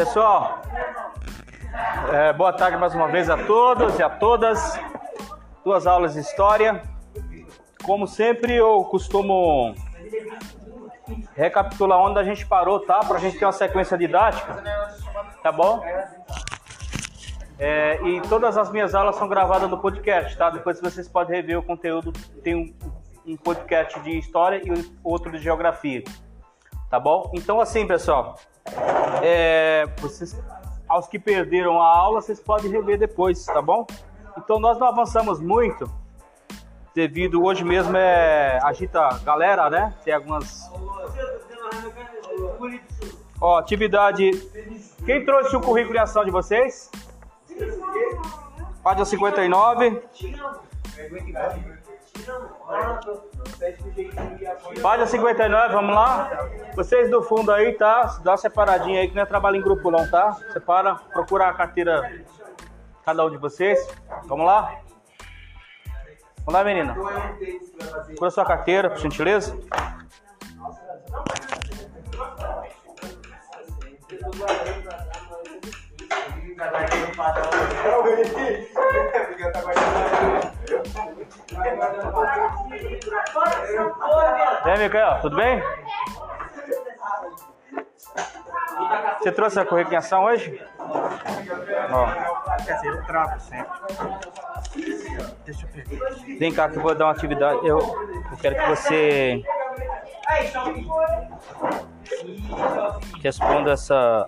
Pessoal, é, boa tarde mais uma vez a todos e a todas. Duas aulas de história. Como sempre, eu costumo recapitular onde a gente parou, tá? Pra gente ter uma sequência didática. Tá bom? É, e todas as minhas aulas são gravadas no podcast, tá? Depois vocês podem rever o conteúdo. Tem um, um podcast de história e outro de geografia. Tá bom? Então, assim, pessoal, é, vocês, aos que perderam a aula, vocês podem rever depois, tá bom? Então, nós não avançamos muito, devido hoje mesmo é agita galera, né? Tem algumas. Ó, atividade. Quem trouxe o currículo de ação de vocês? Página 59. Página 59, vamos lá? Vocês do fundo aí, tá? Dá uma separadinha aí que não é trabalho em grupo não, tá? Separa, procura a carteira cada um de vocês. Vamos lá? Vamos lá, menina. Procura sua carteira, por gentileza. E aí, Micael, tudo bem? Você trouxe a correção hoje? Ó. Quer dizer, eu trago sempre. Deixa eu ver. Vem cá que eu vou dar uma atividade. Eu, eu quero que você responda essa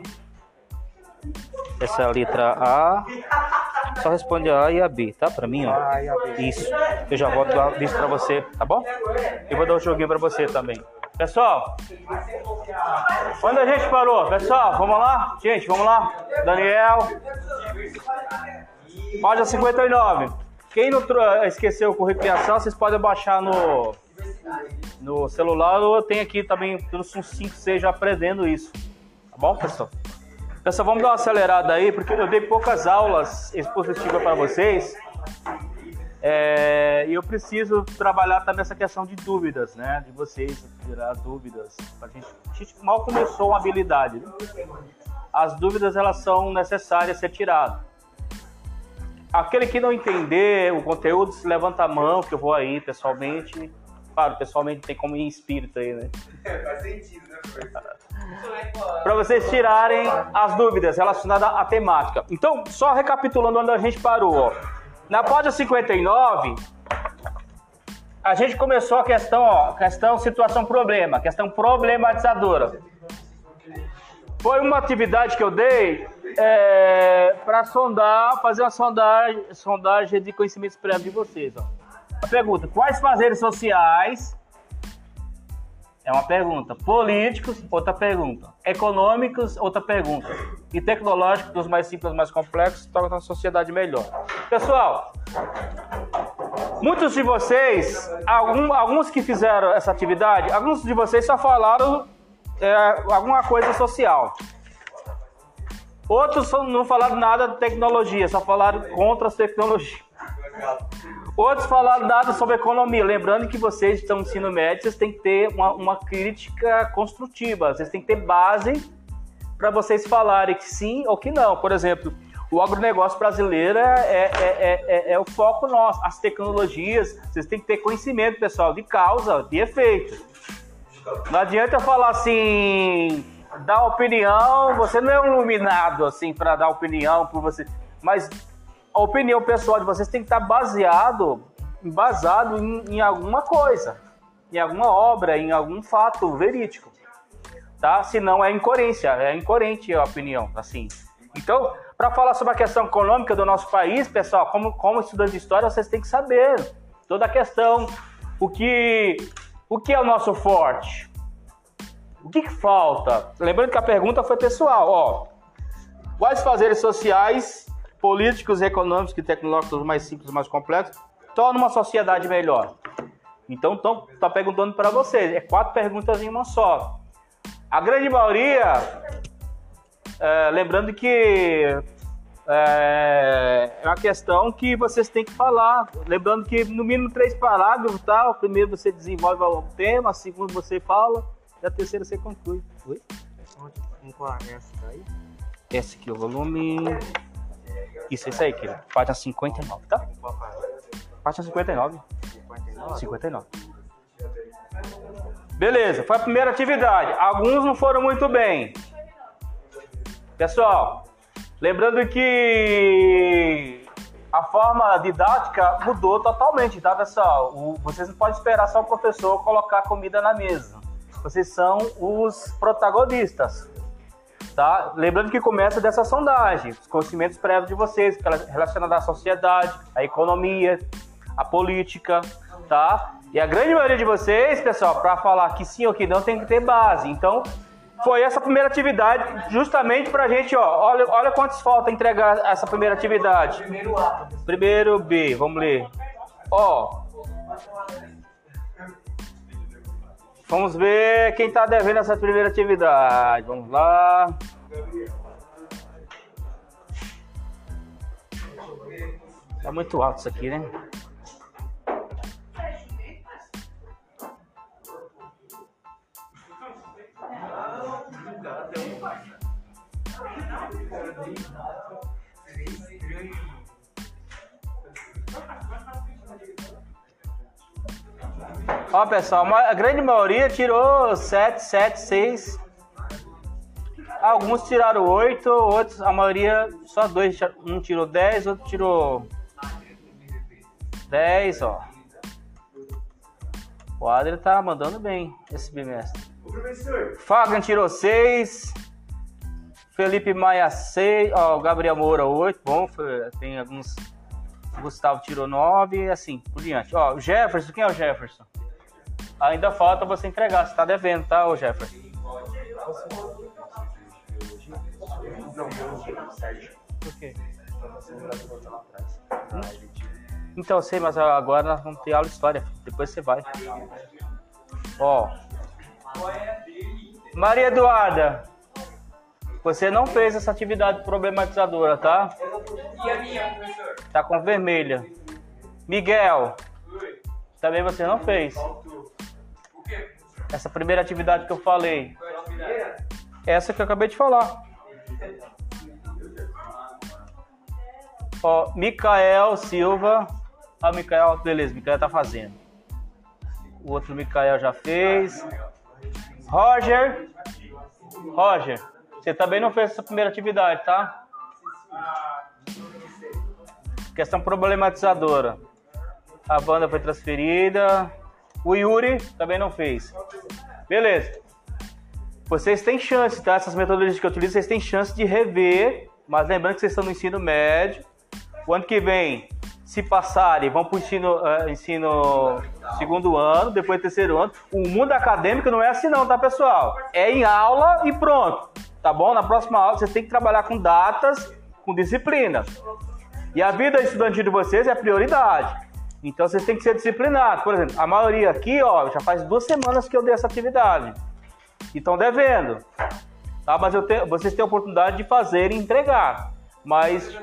essa letra A. Só responde a A e a B, tá? Pra mim, ó. A e a B. Isso. Eu já vou dar isso pra você, tá bom? E vou dar um joguinho pra você também. Pessoal, onde a gente parou? Pessoal, vamos lá? Gente, vamos lá. Daniel. Página 59. Quem não esqueceu o currículo de ação, vocês podem baixar no, no celular ou eu tenho aqui também pelos uns 5, 6 já aprendendo isso. Tá bom, pessoal? Pessoal, vamos dar uma acelerada aí, porque eu dei poucas aulas expositivas para vocês. É, e eu preciso trabalhar também essa questão de dúvidas, né? De vocês, tirar dúvidas. A gente, a gente mal começou uma habilidade. né? As dúvidas, elas são necessárias ser tiradas. Aquele que não entender o conteúdo, se levanta a mão, que eu vou aí pessoalmente. Claro, pessoalmente tem como ir em espírito aí, né? Faz sentido, né? Para vocês tirarem as dúvidas relacionadas à temática. Então, só recapitulando onde a gente parou. Ó. Na página 59, a gente começou a questão, ó, questão situação problema, questão problematizadora. Foi uma atividade que eu dei para sondar, fazer uma sondagem, sondagem de conhecimentos prévios de vocês. Ó. A pergunta: quais fazeres sociais é uma pergunta. Políticos, outra pergunta. Econômicos, outra pergunta. E tecnológicos, dos mais simples mais complexos, torna a sociedade melhor. Pessoal, muitos de vocês, algum- alguns que fizeram essa atividade, alguns de vocês só falaram é, alguma coisa social. Outros não falaram nada de tecnologia, só falaram contra as tecnologias. Outros falaram nada sobre economia. Lembrando que vocês estão no ensino médio, vocês têm que ter uma, uma crítica construtiva. Vocês têm que ter base para vocês falarem que sim ou que não. Por exemplo, o agronegócio brasileiro é, é, é, é- é o foco nosso. As tecnologias, vocês têm que ter conhecimento, pessoal, de causa, de efeito. Não adianta eu falar assim, dar opinião, você não é um iluminado assim para dar opinião por você, mas a opinião pessoal de vocês tem que estar baseado, embasado em, em alguma coisa, em alguma obra, em algum fato verídico, tá? Senão é incoerência, é incoerente a opinião, assim. Então, para falar sobre a questão econômica do nosso país, pessoal, como, como estudante de história, vocês têm que saber toda a questão, o que, o que é o nosso forte, o que, que falta. Lembrando que a pergunta foi pessoal, ó. Quais fazeres sociais, políticos, econômicos e tecnológicos mais simples mais complexos tornam uma sociedade melhor? Então, estão tá perguntando para vocês. É quatro perguntas em uma só. A grande maioria, é, lembrando que é, é uma questão que vocês têm que falar. Lembrando que no mínimo três parágrafos, tá? O primeiro você desenvolve o tema, o segundo você fala, e a terceira você conclui. Oi? Onde? Qual? Essa daí? Esse aqui é o volume. Isso, isso aí, querido. Página 59, tá? Página 59. 59. Beleza, foi a primeira atividade. Alguns não foram muito bem. Pessoal, lembrando que a forma didática mudou totalmente, tá, pessoal? O, vocês não podem esperar só o professor colocar comida na mesa. Vocês são os protagonistas, tá? Lembrando que começa dessa sondagem, os conhecimentos prévios de vocês, relacionados à sociedade, à economia, à política, tá? E a grande maioria de vocês, pessoal, para falar que sim ou que não, tem que ter base. Então, foi essa primeira atividade justamente para a gente, ó, olha, olha quantos falta entregar essa primeira atividade. Primeiro A. Primeiro B, vamos ler. Ó. Vamos ver quem está devendo essa primeira atividade. Vamos lá. Tá muito alto isso aqui, né? Pessoal, a grande maioria tirou 7, 7, 6. Alguns tiraram 8, outros, a maioria, só dois. Um tirou 10, outro tirou 10, ó. O Adri tá mandando bem esse bimestre. Fagner tirou 6. Felipe Maia 6. Ó, o Gabriel Moura 8. Bom, tem alguns. Gustavo tirou 9 assim por diante. Ó, o Jefferson, quem é o Jefferson? Ainda falta você entregar, você tá devendo, tá, ô Jefferson? Por quê? Então, eu sei, mas agora nós vamos ter aula de história. Depois você vai. Ó. Maria Eduarda, você não fez essa atividade problematizadora, tá? E a minha, professor? Tá com vermelha. Miguel, também você não fez. Essa primeira atividade que eu falei. Essa que eu acabei de falar. Ó, Micael Silva. Ah, Micael, beleza, Micael tá fazendo. O outro Micael já fez. Roger. Roger, você também não fez essa primeira atividade, tá? Questão problematizadora. A banda foi transferida. O Yuri também não fez. Beleza. Vocês têm chance, tá? Essas metodologias que eu utilizo, vocês têm chance de rever. Mas lembrando que vocês estão no ensino médio. O ano que vem, se passarem, vão para o ensino, uh, ensino segundo ano, depois terceiro ano. O mundo acadêmico não é assim não, tá, pessoal? É em aula e pronto. Tá bom? Na próxima aula, vocês têm que trabalhar com datas, com disciplinas. E a vida estudantil de vocês é prioridade. Então vocês têm que ser disciplinados. Por exemplo, a maioria aqui, ó, já faz duas semanas que eu dei essa atividade. E estão devendo. Tá? Mas te, vocês têm a oportunidade de fazer e entregar. Mas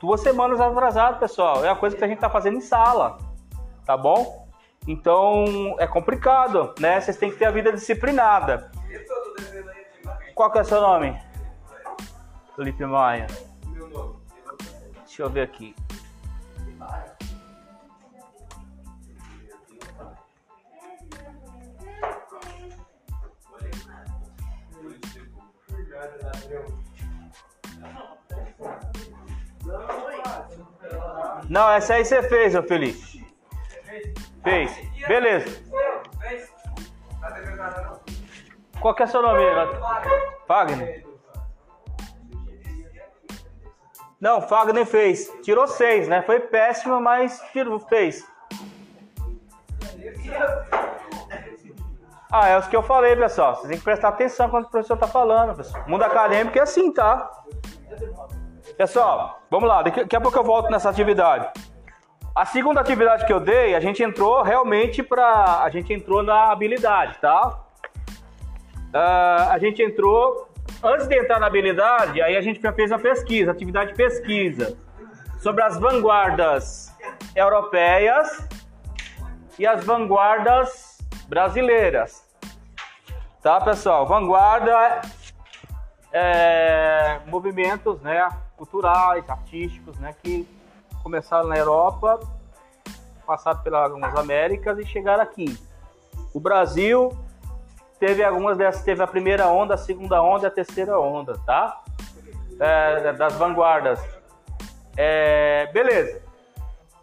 duas semanas atrasado, pessoal. É a coisa que a gente está fazendo em sala. Tá bom? Então é complicado, né? Vocês têm que ter a vida disciplinada. Qual que é o seu nome? Felipe Maia. Deixa eu ver aqui. Não, essa aí você fez, ô Felipe. Fez. Beleza. Qual que é seu nome? Fagner. Não, Fagner fez. Tirou seis, né? Foi péssimo, mas tirou, fez. Ah, é os que eu falei, pessoal. Vocês têm que prestar atenção quando o professor tá falando, pessoal. Mundo acadêmico é assim, tá? Pessoal, vamos lá. Daqui, a pouco eu volto nessa atividade. A segunda atividade que eu dei, a gente entrou realmente para, a gente entrou na habilidade, tá? Uh, a gente entrou antes de entrar na habilidade, aí a gente fez a pesquisa, atividade de pesquisa sobre as vanguardas europeias e as vanguardas brasileiras. Tá, pessoal? Vanguarda é, movimentos né, culturais, artísticos, né, que começaram na Europa, passaram pelas Américas e chegaram aqui. O Brasil teve algumas dessas, teve a primeira onda, a segunda onda e a terceira onda, tá? É, das vanguardas. É, beleza.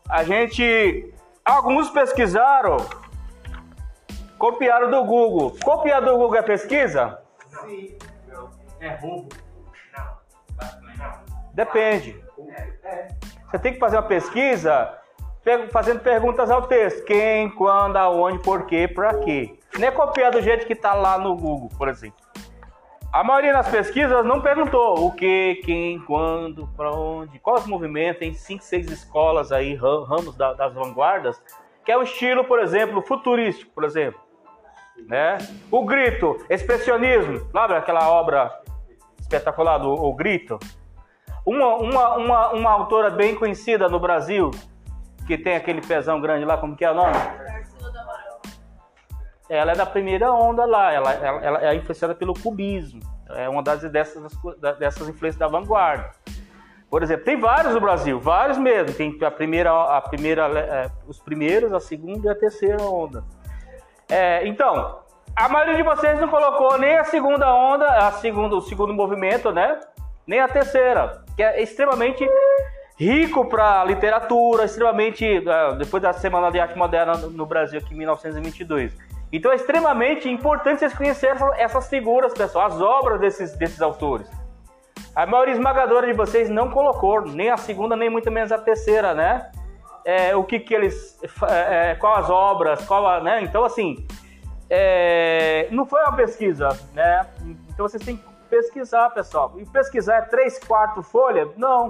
A gente. Alguns pesquisaram, copiaram do Google. Copiar do Google é pesquisa? Sim. É roubo? Depende. Você tem que fazer uma pesquisa fazendo perguntas ao texto. Quem, quando, aonde, por quê, pra quê. Nem é copiar do jeito que está lá no Google, por exemplo. A maioria das pesquisas não perguntou o que, quem, quando, para onde, quais movimentos, tem cinco, seis escolas aí, ramos das vanguardas, que é um estilo, por exemplo, futurístico, por exemplo. Né? O grito, expressionismo, lembra aquela obra espetacular do O Grito? Uma, uma, uma, uma autora bem conhecida no Brasil, que tem aquele pezão grande lá, como que é o nome? ela é da primeira onda lá, ela, ela, ela é influenciada pelo cubismo, é uma das dessas, dessas influências da vanguarda. Por exemplo, tem vários no Brasil, vários mesmo. Tem a primeira, a primeira, é, os primeiros, a segunda e a terceira onda. É, então, a maioria de vocês não colocou nem a segunda onda, a segunda, o segundo movimento, né? Nem a terceira, que é extremamente rico para literatura, extremamente é, depois da Semana de Arte Moderna no Brasil aqui em 1922 então é extremamente importante vocês conhecerem essas figuras, pessoal, as obras desses, desses autores. A maioria esmagadora de vocês não colocou nem a segunda, nem muito menos a terceira, né? É, o que que eles, é, é qual as obras, qual a, né? Então assim, é, não foi uma pesquisa, né? Então vocês têm que pesquisar, pessoal. E pesquisar é três, quatro folhas? Não.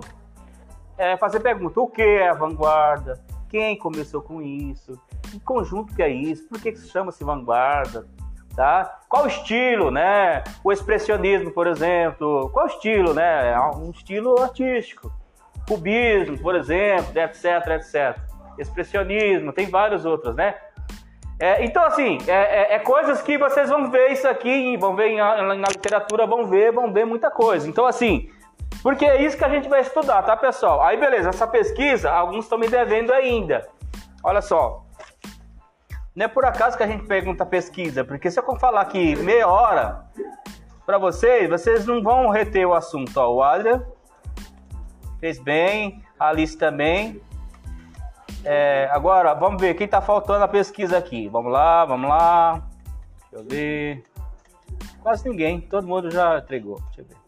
É fazer pergunta: o que é a vanguarda? Quem começou com isso? que conjunto que é isso? Por que, que se chama-se vanguarda? Tá? Qual estilo, né? O expressionismo, por exemplo. Qual estilo, né? É um estilo artístico. Cubismo, por exemplo, etc, etc. Expressionismo, tem vários outros, né? É, então, assim, é, é, é, coisas que vocês vão ver isso aqui, vão ver na, literatura, vão ver, vão ver muita coisa. Então, assim, porque é isso que a gente vai estudar, tá, pessoal? Aí, beleza, essa pesquisa, alguns estão me devendo ainda. Olha só, não é por acaso que a gente pergunta pesquisa, porque se eu falar aqui meia hora para vocês, vocês não vão reter o assunto. Ó, o Adrian fez bem, a Alice também. É, agora, vamos ver quem está faltando a pesquisa aqui. Vamos lá, vamos lá. Deixa eu ver. Quase ninguém, todo mundo já entregou. Deixa eu ver.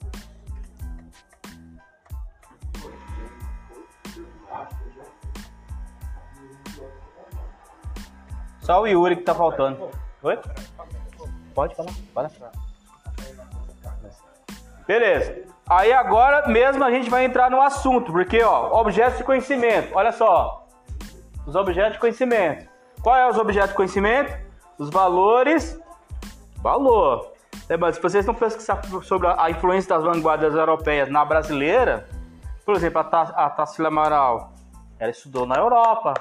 Só o Yuri que tá faltando. Oi? Pode falar, pode falar. Beleza. Aí agora mesmo a gente vai entrar no assunto, porque ó, objetos de conhecimento. Olha só. Os objetos de conhecimento. Qual é os objetos de conhecimento? Os valores. Valor. Mas se vocês não pesquisar sobre a influência das vanguardas europeias na brasileira, por exemplo, a Tarsila Amaral, ela estudou na Europa,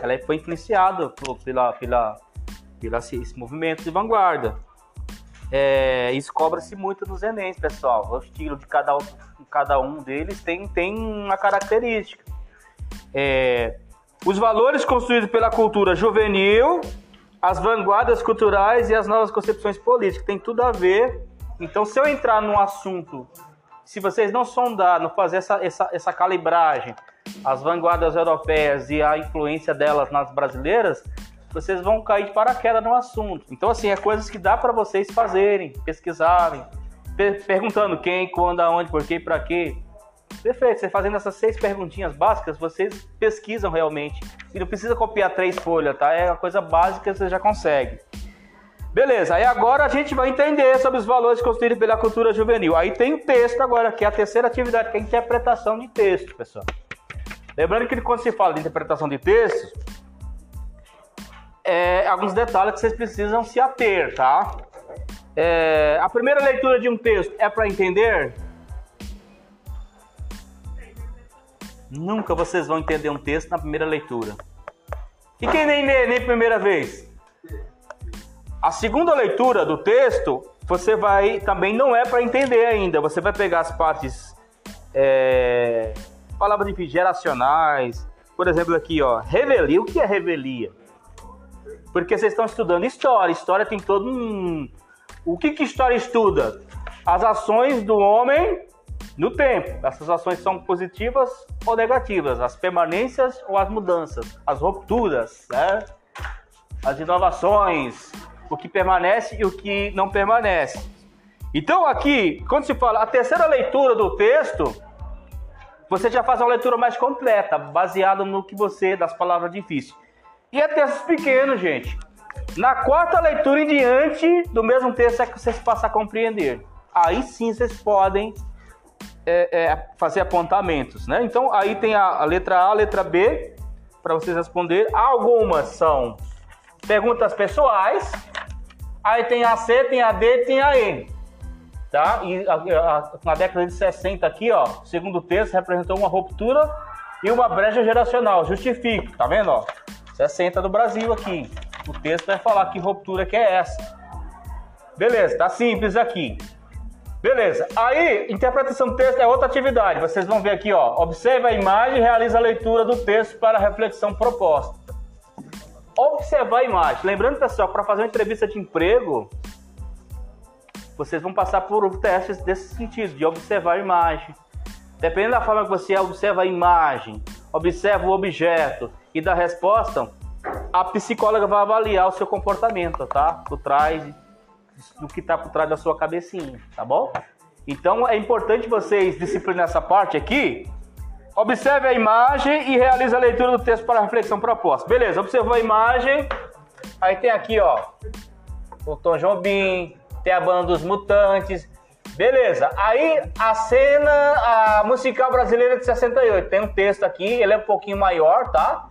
ela foi influenciada por, pela, pela, pela esse movimento de vanguarda. É, isso cobra-se muito nos Enem, pessoal. O estilo de cada, cada um deles tem, tem uma característica. É, os valores construídos pela cultura juvenil, as vanguardas culturais e as novas concepções políticas. Tem tudo a ver. Então, se eu entrar num assunto, se vocês não sondar, não fazer essa, essa, essa calibragem as vanguardas europeias e a influência delas nas brasileiras, vocês vão cair de paraquedas no assunto. Então, assim, é coisas que dá para vocês fazerem, pesquisarem, per perguntando quem, quando, aonde, por quê, para quê. Perfeito, você fazendo essas seis perguntinhas básicas, vocês pesquisam realmente. E não precisa copiar três folhas, tá? É uma coisa básica que você já consegue. Beleza, aí agora a gente vai entender sobre os valores construídos pela cultura juvenil. Aí tem o texto agora, que é a terceira atividade, que é a interpretação de texto, pessoal. Lembrando que quando se fala de interpretação de textos, é, alguns detalhes que vocês precisam se ater, tá? É, a primeira leitura de um texto é para entender? Nunca vocês vão entender um texto na primeira leitura. E quem nem lê nem primeira vez? A segunda leitura do texto você vai também não é para entender ainda. Você vai pegar as partes é, palavras de geracionais, por exemplo aqui ó, revelia. O que é revelia? Porque vocês estão estudando história. História tem todo um. O que que história estuda? As ações do homem no tempo. Essas ações são positivas ou negativas, as permanências ou as mudanças, as rupturas, né? as inovações, o que permanece e o que não permanece. Então aqui, quando se fala a terceira leitura do texto, você já faz uma leitura mais completa, baseada no que você, das palavras difíceis. E é textos pequenos, gente. Na quarta leitura em diante do mesmo texto é que vocês passam a compreender. Aí sim vocês podem é, é, fazer apontamentos, né? Então aí tem a, a letra A, a letra B, para vocês responder. Algumas são perguntas pessoais. Aí tem a C, tem a D, tem a E. Tá? E a, a, na década de 60 aqui, ó, segundo texto, representou uma ruptura e uma brecha geracional. Justifico, tá vendo, ó? 60 do Brasil aqui. O texto vai falar que ruptura que é essa. Beleza, tá simples aqui. Beleza. Aí, interpretação do texto é outra atividade. Vocês vão ver aqui, ó. Observe a imagem e realiza a leitura do texto para a reflexão proposta. Observar a imagem. Lembrando, pessoal, para fazer uma entrevista de emprego, vocês vão passar por testes desse sentido, de observar a imagem. Dependendo da forma que você observa a imagem, observa o objeto e dá resposta, a psicóloga vai avaliar o seu comportamento, tá? Por trás do que está por trás da sua cabecinha, tá bom? Então é importante vocês disciplinar essa parte aqui. Observe a imagem e realize a leitura do texto para a reflexão proposta. Beleza, observou a imagem. Aí tem aqui, ó, o Tom Jobim, tem a banda dos Mutantes. Beleza, aí a cena a musical brasileira de 68. Tem um texto aqui, ele é um pouquinho maior, tá?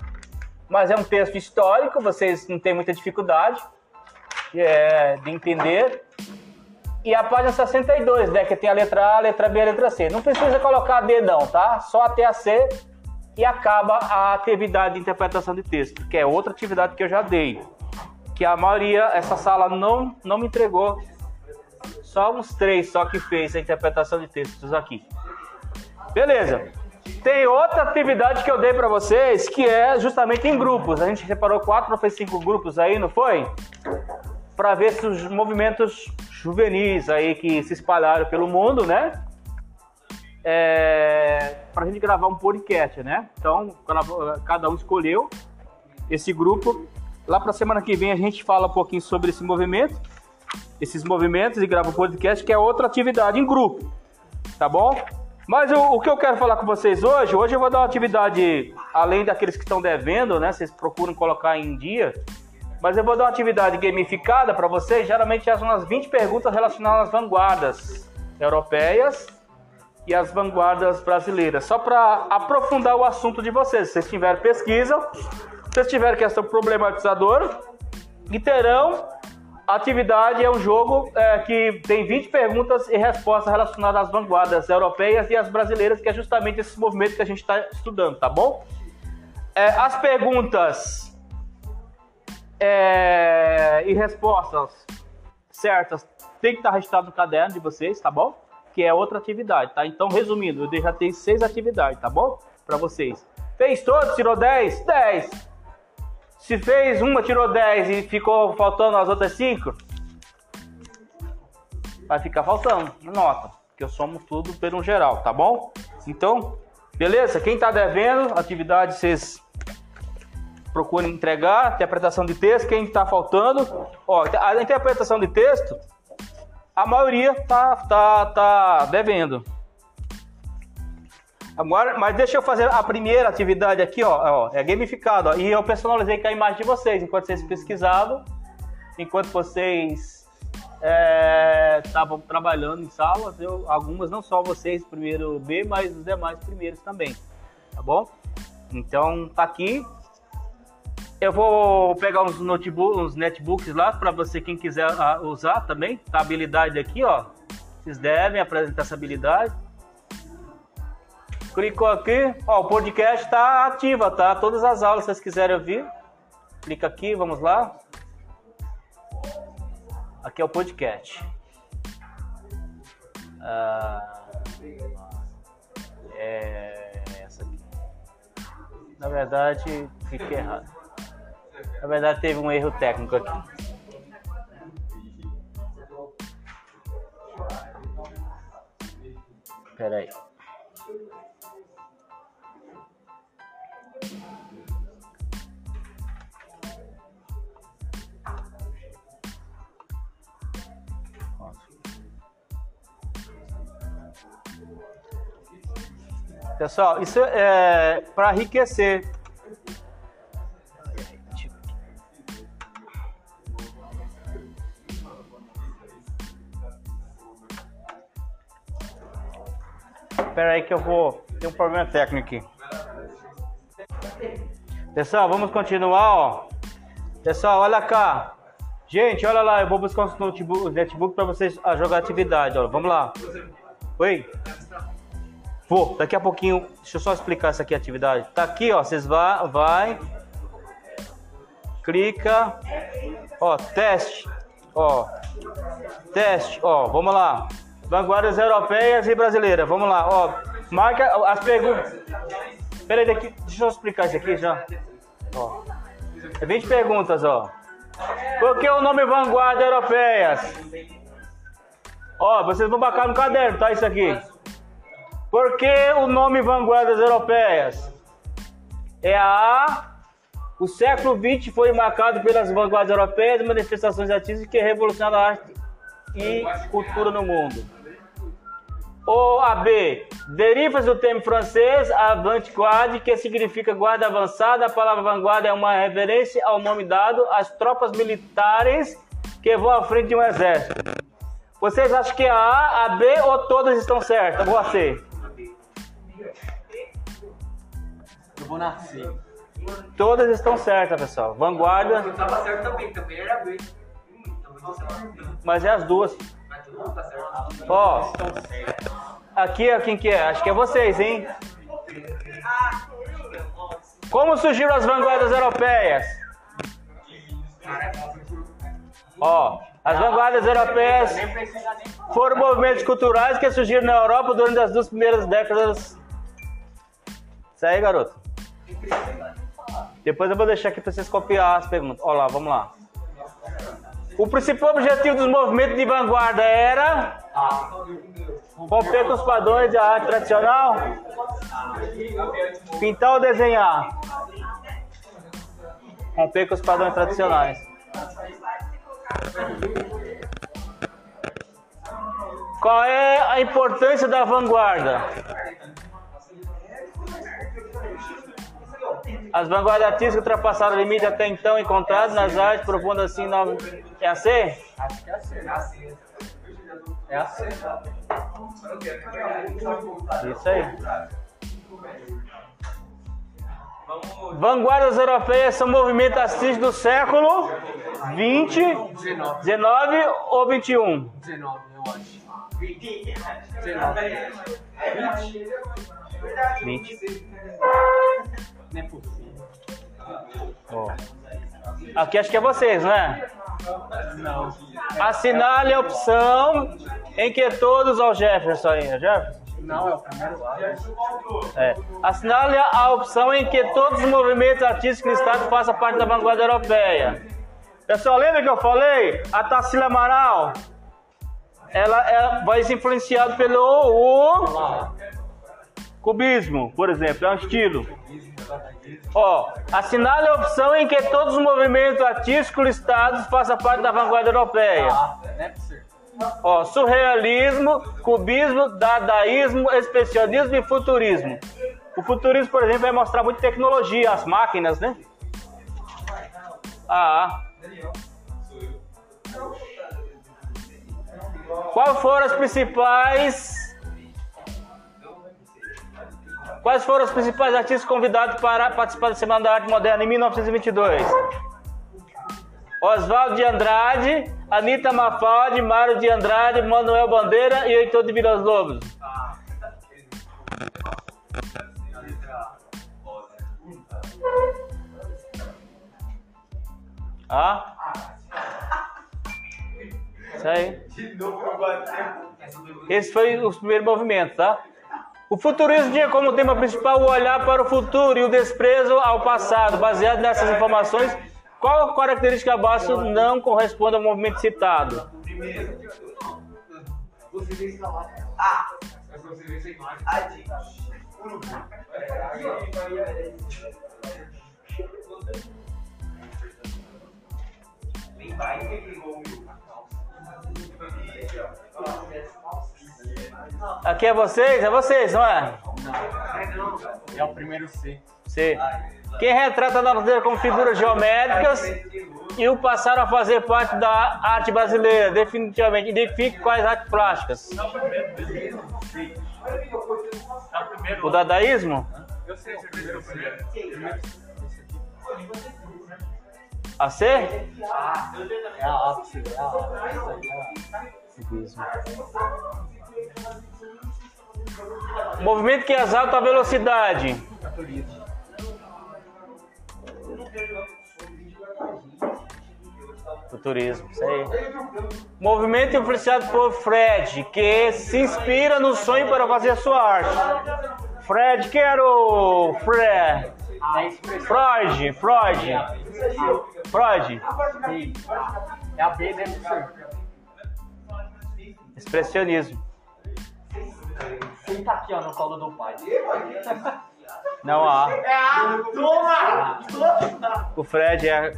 Mas é um texto histórico, vocês não têm muita dificuldade é, de entender. E a página 62, né, que tem a letra A, a letra B a letra C. Não precisa colocar dedão, tá? Só até a C e acaba a atividade de interpretação de texto, que é outra atividade que eu já dei. Que a maioria, essa sala não, não me entregou. Só uns três só que fez a interpretação de textos aqui. Beleza. Tem outra atividade que eu dei para vocês, que é justamente em grupos. A gente separou quatro ou fez cinco grupos aí, não foi? Para ver se os movimentos juvenis aí que se espalharam pelo mundo, né? É, para a gente gravar um podcast, né? Então, cada um escolheu esse grupo. Lá para semana que vem a gente fala um pouquinho sobre esse movimento, esses movimentos e grava um podcast, que é outra atividade em grupo, tá bom? Mas o que eu quero falar com vocês hoje, hoje eu vou dar uma atividade, além daqueles que estão devendo, né? Vocês procuram colocar em dia, mas eu vou dar uma atividade gamificada para vocês. Geralmente são umas 20 perguntas relacionadas às vanguardas europeias e às vanguardas brasileiras. Só para aprofundar o assunto de vocês. Se vocês tiverem pesquisa, se vocês tiverem questão problematizadora, e terão atividade é um jogo é, que tem 20 perguntas e respostas relacionadas às vanguardas europeias e às brasileiras, que é justamente esse movimento que a gente está estudando, tá bom? É, as perguntas é, e respostas certas tem que estar registrado no caderno de vocês, tá bom? Que é outra atividade, tá? Então, resumindo, eu já tenho seis atividades, tá bom? Para vocês. Fez todos, tirou 10? 10. Se fez uma, tirou 10 e ficou faltando as outras 5, vai ficar faltando, nota. Porque eu somo tudo pelo geral, tá bom? Então, beleza? Quem tá devendo, atividade vocês procura entregar, interpretação de texto, quem está faltando. Ó, a interpretação de texto, a maioria tá, tá, tá devendo. Agora, mas deixa eu fazer a primeira atividade aqui, ó, ó é gamificado, ó, e eu personalizei com a imagem de vocês, enquanto vocês pesquisavam, enquanto vocês estavam é, trabalhando em salas, eu, algumas, não só vocês, primeiro B, mas os demais primeiros também, tá bom? Então, tá aqui, eu vou pegar uns notebooks, uns netbooks lá para você quem quiser ah, usar também. Tá a habilidade aqui, ó. Vocês devem apresentar essa habilidade. Clicou aqui, ó, o podcast está ativa, tá? Todas as aulas, se vocês quiserem ouvir, clica aqui, vamos lá. Aqui é o podcast. Ah, é essa aqui. Na verdade, fiquei errado. Na verdade, teve um erro técnico aqui. Peraí. Pessoal, isso é para enriquecer. Espera aí que eu vou. Tem um problema técnico aqui. Pessoal, vamos continuar, ó. Pessoal, olha cá. Gente, olha lá, eu vou buscar os notebook, notebook para vocês jogar atividade, ó. Vamos lá. Oi? Vou, daqui a pouquinho, deixa eu só explicar essa aqui a atividade. Tá aqui, ó, vocês vai, vai, clica, ó, teste, ó, teste, ó, vamos lá. Vanguardas europeias e brasileiras, vamos lá, ó, marca as perguntas. Peraí, daqui, deixa eu explicar isso aqui já. Ó, é 20 perguntas, ó. Por que o nome Vanguarda Europeias? Ó, vocês vão marcar no caderno, tá? Isso aqui. Por que o nome Vanguardas Europeias? É a o século XX foi marcado pelas vanguardas europeias, manifestações artísticas que revolucionaram a arte e cultura no mundo. Ou a B, derivas do termo francês avant-garde, que significa guarda avançada. A palavra vanguarda é uma referência ao nome dado às tropas militares que vão à frente de um exército. Vocês acham que é a A, a B ou todas estão certas? Vou a C. Eu vou nascer. Todas estão certas, pessoal. Vanguarda. Eu tava certo também, também era B. Mas é as duas. Ó, aqui é quem que é? Acho que é vocês, hein? Como surgiram as vanguardas europeias? Ó, as vanguardas europeias foram movimentos culturais que surgiram na Europa durante as duas primeiras décadas. Isso aí, garoto. Depois eu vou deixar aqui para vocês copiar as perguntas. Olha lá, vamos lá. O principal objetivo dos movimentos de vanguarda era romper com os padrões da arte tradicional, pintar ou desenhar. Romper com os padrões tradicionais. Qual é a importância da vanguarda? As vanguardas artísticas ultrapassaram o limite até então encontrado nas artes profundas assim. No... É a C? Acho que é assim. É assim. Isso aí. Vanguardas europeias são movimentos artísticos do século 20, 19 ou 21? 19, eu acho. 19. 20. Não é possível. Aqui acho que é vocês, não é? Não. Assinale a opção em que todos. Ó, o Jefferson aí, é Jefferson? Não, é o primeiro lado. É. Assinale a opção em que todos os movimentos artísticos listados façam parte da vanguarda europeia. Pessoal, lembra que eu falei? A Tarsila Amaral, ela é, vai ser influenciada pelo o cubismo, por exemplo, é um estilo. Ó, assinale a opção em que todos os movimentos artísticos listados façam parte da vanguarda europeia. Ó, surrealismo, cubismo, dadaísmo, expressionismo e futurismo. O futurismo, por exemplo, vai mostrar muito tecnologia, as máquinas, né? Ah. Quais foram as principais Quais foram os principais artistas convidados para participar da Semana da Arte Moderna em 1922? Oswaldo de Andrade, Anitta Mafaldi, Mário de Andrade, Manuel Bandeira e Heitor de Vilas Lobos. Ah? Isso aí. Esse foi os primeiros movimentos, tá? O futurismo tinha como tema principal o olhar para o futuro e o desprezo ao passado. Baseado nessas informações, qual característica básica não corresponde ao movimento citado? Você vê escalar. Ah! Você vê essa imagem. Ah, de urubu. Vai que pegou o meu. Aqui é vocês? É vocês, não é? É o primeiro C. C. Quem retrata a natureza como figuras geométricas e o passaram a fazer parte da arte brasileira. Definitivamente. Identifique quais artes plásticas. O dadaísmo? Eu sei, é o primeiro. A C? É a ápice. É a ápice. Movimento que exalta a velocidade. Futurismo, isso aí. Movimento influenciado por Fred, que se inspira no sonho para fazer sua arte. Fred, que era o Fred? Freud, Freud. Freud. É a B, né, professor? Expressionismo. Senta aqui, ó, no colo do pai. Não há. É a toma! O Fred é.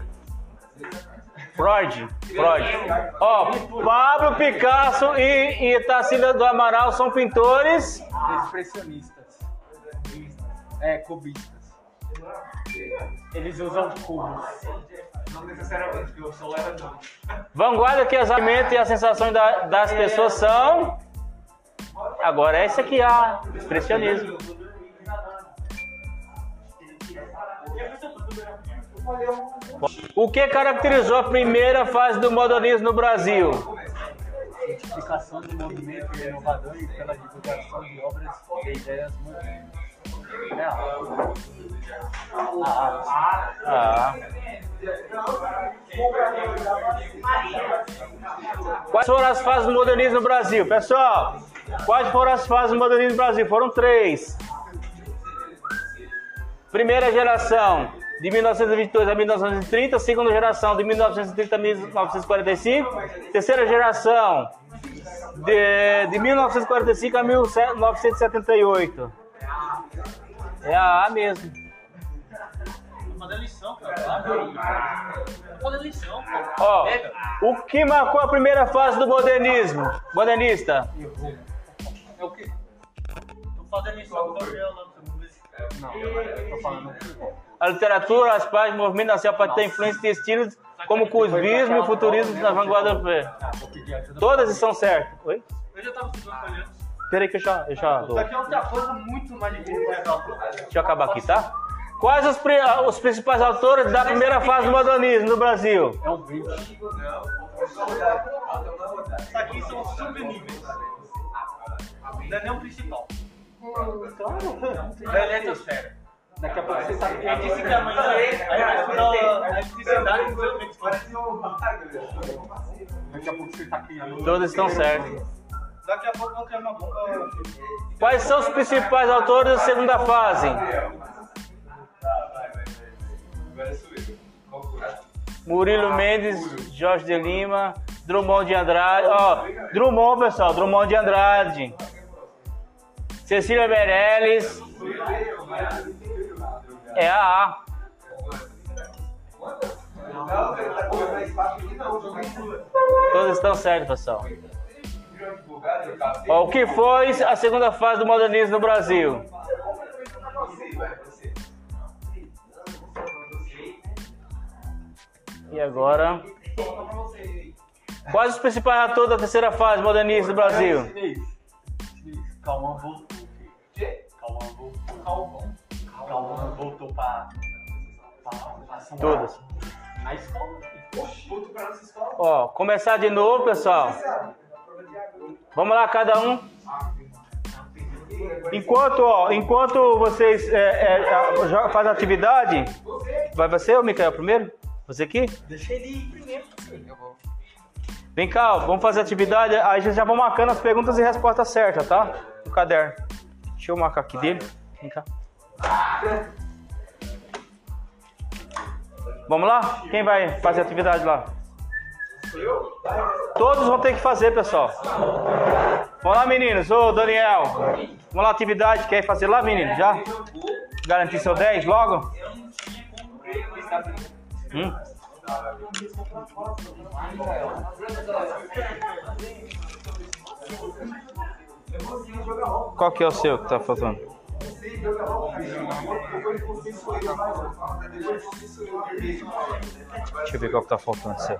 Freud. Freud. Ó, Pablo Picasso e, e Tarsila do Amaral são pintores. Expressionistas. É, cubistas. Eles usam cubos. Não necessariamente, porque o sol era não. Vanguarda que exatamente e a sensação da- das pessoas são. Agora é esse aqui, ó. Expressionismo. O que caracterizou a primeira fase do modernismo no Brasil? Explicação do movimento inovador e pela divulgação de obras e ideias modernas. É a arte. A arte. Ah. Quais foram as fases do modernismo no Brasil? Pessoal, quais foram as fases do modernismo no Brasil? Foram três. Primeira geração, de 1922 a 1930. Segunda geração, de 1930 a 1945. Terceira geração, de, de 1945 a 1978. É a A mesmo. Ó, o que marcou a primeira fase do modernismo? Modernista. É o quê? Tô fazendo lição com o não. Não, eu tô falando. A literatura, as páginas, o movimento nasceu a partir da influência de estilos como o cubismo e o futurismo na vanguarda europeia. Vou pedir ajuda. Todas estão certas. Oi? Eu já tava estudando olhando. Peraí que eu já, eu já dou. Isso aqui é outra coisa muito mais difícil calcular. Deixa eu acabar aqui, tá? Quais os, pri- os principais autores da primeira fase do modernismo no Brasil? É um vídeo. Isso aqui são os subníveis. Não é nem o principal. Da eletrosfera. Daqui a pouco você tá Eu disse que amanhã a gente vai estudar a eletricidade e desenvolvimento Daqui a pouco você tá criando. Todas estão certas. Daqui a pouco eu vou criar uma bomba. Quais são os principais autores da segunda fase? Murilo Mendes, Jorge de Lima, Drummond de Andrade. Ó, Drummond, pessoal, Drummond de Andrade. Cecília Meirelles. É a A. Todos estão certos, pessoal. O que foi a segunda fase do modernismo no Brasil? E agora? Quais os principais atores da terceira fase modernista do Brasil? Cauã voltou. Cauã voltou. Calvão. Cauã voltou pra. pra, pra. Todas. Na escola. Ó, começar de novo, pessoal. Vamos lá, cada um. Enquanto, ó, enquanto vocês é, é, já fazem atividade, vai você ou Micael primeiro? Você aqui? Deixa ele ir primeiro. Vem cá, vamos fazer atividade. Aí já vão marcando as perguntas e respostas certas, tá? No caderno. Deixa eu marcar aqui dele. Vem cá. Vamos lá? Quem vai fazer atividade lá? Todos vão ter que fazer, pessoal. Vamos lá, meninos. Ô, Daniel. Vamos lá, atividade. Quer fazer lá, menino? Já? Garantir seu 10 logo? Hum? Qual que é o seu que tá faltando? Deixa eu ver qual que tá faltando seu.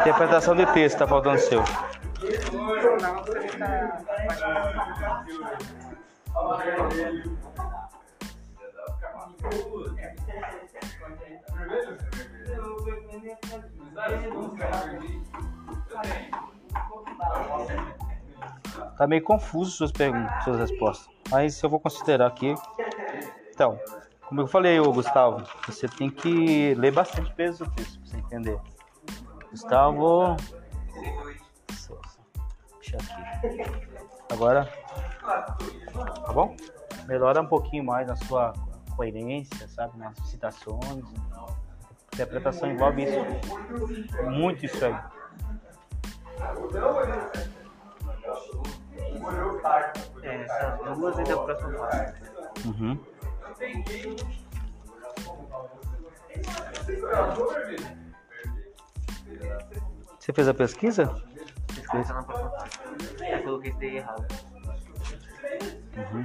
Interpretação de texto tá faltando seu. Tá meio confuso suas perguntas, suas respostas. Mas eu vou considerar aqui. Então, como eu falei, ô Gustavo, você tem que ler bastante peso texto pra você entender. Gustavo. Deixa aqui. Agora. Tá bom? Melhora um pouquinho mais na sua coerência, sabe? Nas citações. Interpretação envolve isso. Muito isso aí. É, essas duas e da próxima parte. Uhum. Você fez a pesquisa? Pesquisa na próxima parte. Eu coloquei daí errado. Uhum.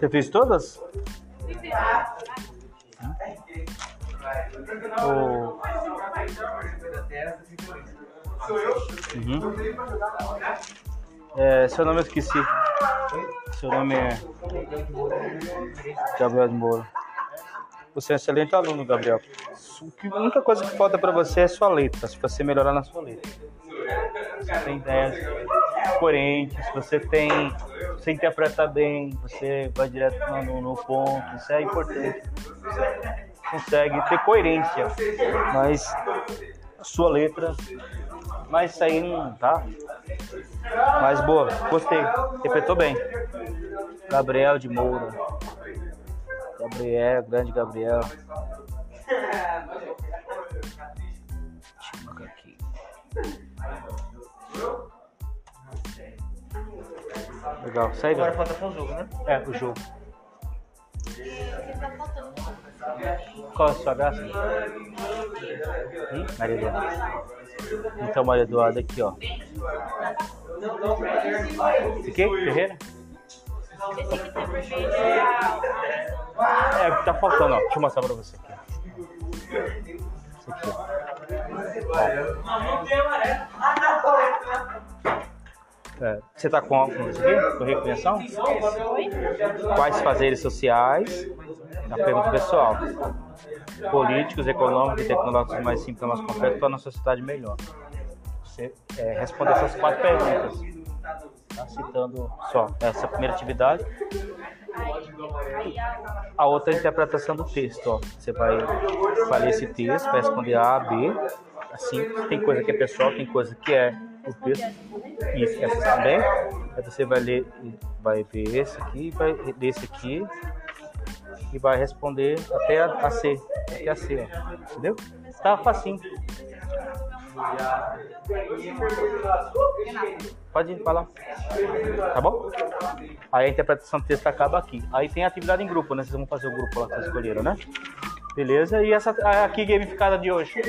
Você fez todas? O... Uhum. É, seu nome eu esqueci. Seu nome é Gabriel de Moura. Você é um excelente aluno, Gabriel. A única coisa que falta para você é sua letra, se você melhorar na sua letra. Você tem ideias coerentes, você tem. Você interpreta bem, você vai direto no, no ponto, isso é importante. Você consegue ter coerência, mas sua letra. Mas isso aí não tá. Mas boa, gostei. Interpretou bem. Gabriel de Moura. Gabriel, grande Gabriel. Deixa eu aqui. Legal, sai Agora falta só o jogo, né? É, o jogo. Qual é a sua graça? Hum? Maria Eduarda. Então, Maria Eduarda, aqui, ó. Esse aqui? Ferreira? É, o que tá faltando, ó. Deixa eu mostrar pra você aqui. Esse aqui, ó. É, você tá com isso aqui? Quais fazeres sociais? Na pergunta pessoal. Políticos, econômicos e tecnológicos mais simples mais completos para a nossa sociedade melhor. Você é, responder essas quatro perguntas. Tá citando só essa primeira atividade. A outra é a interpretação do texto. Ó. Você vai, vai ler esse texto, vai responder A, B. Assim, tem coisa que é pessoal, tem coisa que é o texto. Isso, essa também. Aí você vai ler, vai ver esse aqui, vai ler esse aqui e vai responder até a, a C. Até a C, ó. Entendeu? Tá facinho. Pode ir, lá. Tá bom? Aí a interpretação do texto acaba aqui. Aí tem atividade em grupo, né? Vocês vão fazer o grupo lá que vocês escolheram, né? Beleza? E essa aqui gamificada de hoje?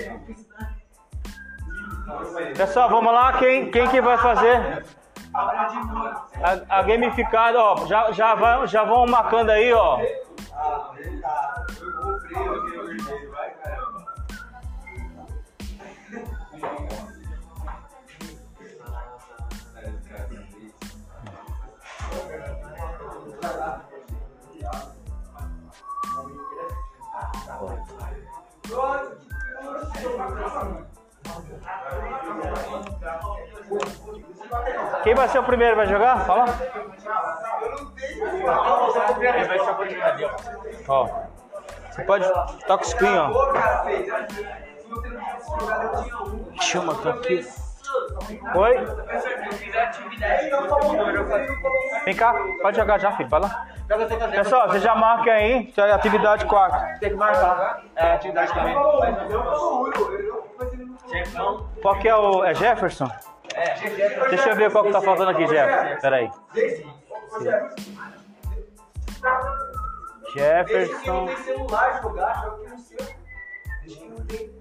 Pessoal, vamos lá. Quem, quem que vai fazer? A, a gamificada, ó. Já, já, vai, já vão marcando aí, ó. Quem vai ser o primeiro? Vai jogar? Fala. Quem vai ser o primeiro ali, ó. Você pode. Toca o screen, ó. Eu marcar aqui. Oi? Vem cá, pode jogar já, filho. Vai lá. Pessoal, você já marca aí. é Atividade 4. Tem que marcar. É, atividade também. Qual que é o. É Jefferson? Deixa eu ver qual que tá faltando aqui, Jefferson. Pera aí. Jefferson. tem celular jogar, joga aqui no seu. Deixa que não tem.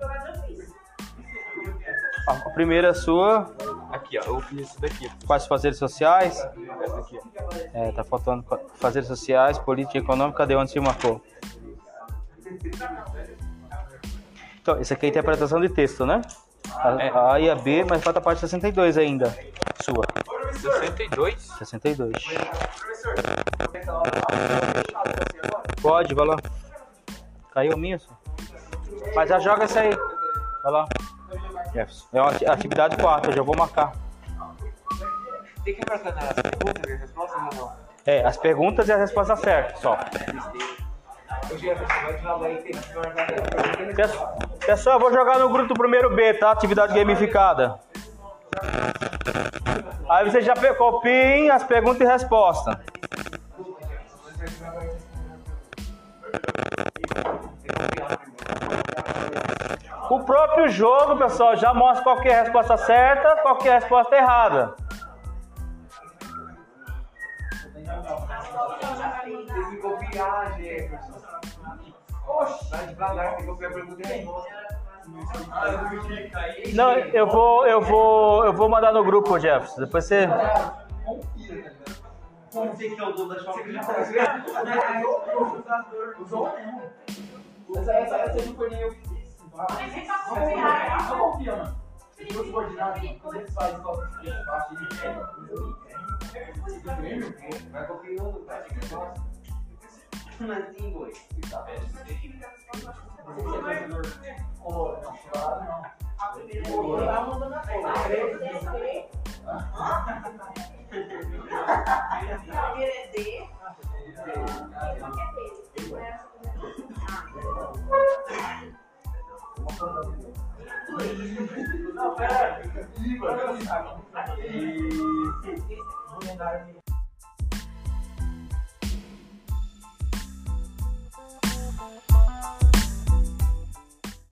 A a primeira é sua. Aqui, ó. Eu fiz isso daqui. Quais fazeres sociais? Essa aqui, ó. É, tá faltando fazeres sociais, política e econômica. Cadê onde se marcou? Então, esse aqui é a interpretação de texto, né? A, a e a B, mas falta a parte 62 ainda. Sua. 62? 62. Pode, vai lá. Caiu o minha, só. Mas já joga essa aí. Vai lá. Jefferson. É uma ati- atividade 4, eu já vou marcar. Tem que marcar nas perguntas e respostas ou não? É, as perguntas e a resposta certa, só. Pessoal, vou jogar no grupo do primeiro B, tá? Atividade gamificada. Aí você já copiem as perguntas e respostas. O próprio jogo, pessoal, já mostra qual é a resposta certa, qual é a resposta errada. Que copiar, Jefferson. Oxe, vai devagar, tem que copiar a pergunta e a resposta. Não, eu vou, eu vou, eu vou mandar no grupo, Jefferson. Depois você. Como você que é o dono da shopping? Essa, essa, essa não foi nem eu que fiz. Não confia, mano. Subordinados, quando eles fazem cópia de frente, baixo, ele pega. Vai copiando, cara. Assim, boi. Tá não, não. Não, pera. Ih, mano. E... Vou lembrar